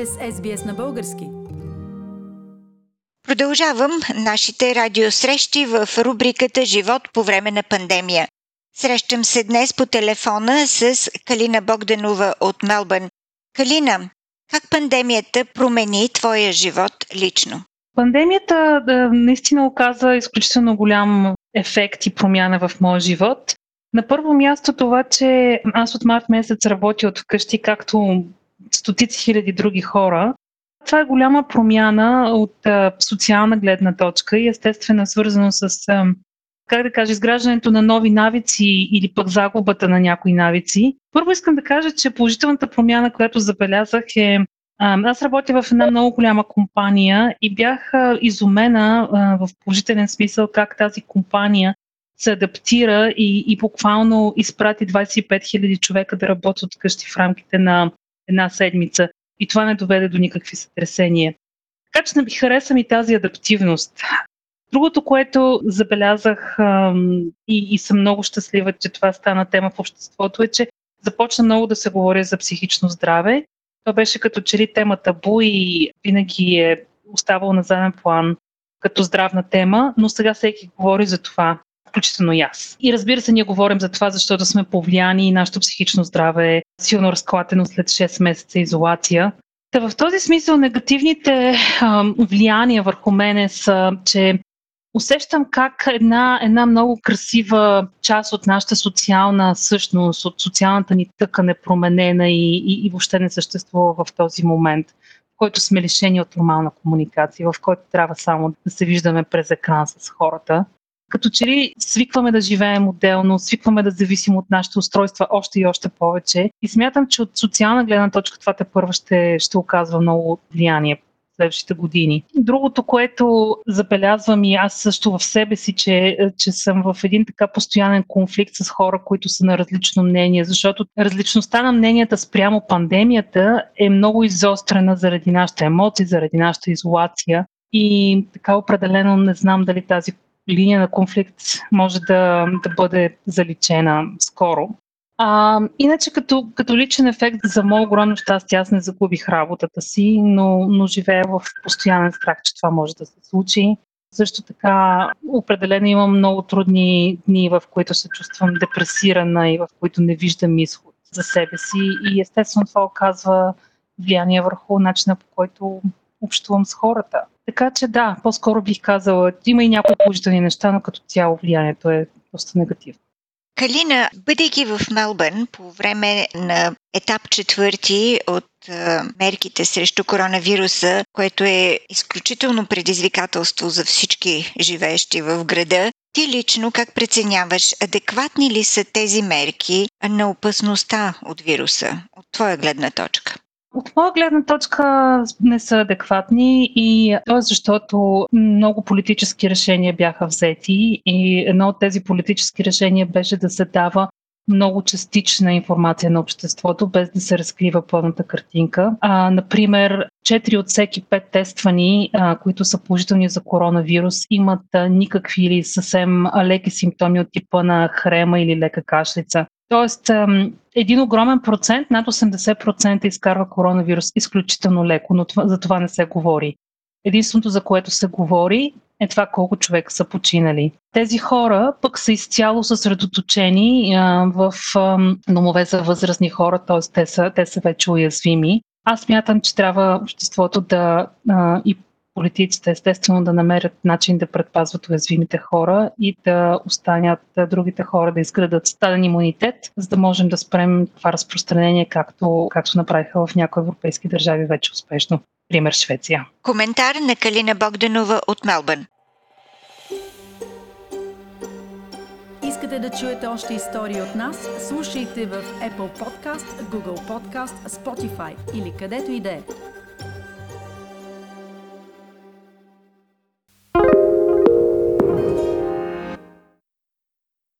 сте с SBS на български. Продължавам нашите радиосрещи в рубриката Живот по време на пандемия. Срещам се днес по телефона с Калина Богданова от Мелбърн. Калина, как пандемията промени твоя живот лично? Пандемията да, наистина оказа изключително голям ефект и промяна в моя живот. На първо място това, че аз от март месец работя от вкъщи, както стотици хиляди други хора. Това е голяма промяна от а, социална гледна точка и естествено свързано с, а, как да кажа, изграждането на нови навици или пък загубата на някои навици. Първо искам да кажа, че положителната промяна, която забелязах е аз работя в една много голяма компания и бях изумена в положителен смисъл как тази компания се адаптира и, и буквално изпрати 25 000 човека да работят от къщи в рамките на една седмица. И това не доведе до никакви сътресения. Така че не би харесам и тази адаптивност. Другото, което забелязах и, и съм много щастлива, че това стана тема в обществото, е, че започна много да се говори за психично здраве. Това беше като че ли тема табу и винаги е оставало на заден план като здравна тема, но сега всеки говори за това включително и аз. И разбира се, ние говорим за това, защото сме повлияни и нашето психично здраве е силно разклатено след 6 месеца изолация. Та в този смисъл негативните а, влияния върху мене са, че усещам как една, една много красива част от нашата социална същност, от социалната ни тъкан е променена и, и, и въобще не съществува в този момент, в който сме лишени от нормална комуникация, в който трябва само да се виждаме през екран с хората като че ли свикваме да живеем отделно, свикваме да зависим от нашите устройства още и още повече. И смятам, че от социална гледна точка това те първо ще, ще оказва много влияние следващите години. Другото, което забелязвам и аз също в себе си, че, че съм в един така постоянен конфликт с хора, които са на различно мнение, защото различността на мненията спрямо пандемията е много изострена заради нашите емоции, заради нашата изолация. И така определено не знам дали тази линия на конфликт може да, да бъде заличена скоро. А, иначе като, като личен ефект за моят огромно щастие аз не загубих работата си, но, но живея в постоянен страх, че това може да се случи. Също така, определено имам много трудни дни, в които се чувствам депресирана и в които не виждам изход за себе си. И естествено това оказва влияние върху начина по който общувам с хората. Така че да, по-скоро бих казала, има и някои положителни неща, но като цяло влиянието е доста негативно. Калина, бъдейки в Мелбърн по време на етап четвърти от мерките срещу коронавируса, което е изключително предизвикателство за всички живеещи в града, ти лично как преценяваш, адекватни ли са тези мерки на опасността от вируса, от твоя гледна точка? От моя гледна точка не са адекватни и то е защото много политически решения бяха взети и едно от тези политически решения беше да се дава много частична информация на обществото, без да се разкрива пълната картинка. А, например, 4 от всеки 5 тествани, а, които са положителни за коронавирус, имат а, никакви или съвсем леки симптоми от типа на хрема или лека кашлица. Тоест, един огромен процент, над 80% изкарва коронавирус изключително леко, но това, за това не се говори. Единственото, за което се говори, е това колко човека са починали. Тези хора пък са изцяло съсредоточени а, в а, домове за възрастни хора, т.е. Те са, те са вече уязвими. Аз мятам, че трябва обществото да а, и политиците естествено да намерят начин да предпазват уязвимите хора и да останят другите хора да изградат стаден имунитет, за да можем да спрем това разпространение, както, както направиха в някои европейски държави вече успешно. Пример Швеция. Коментар на Калина Богданова от Мелбърн. Искате да чуете още истории от нас? Слушайте в Apple Podcast, Google Podcast, Spotify или където и да е.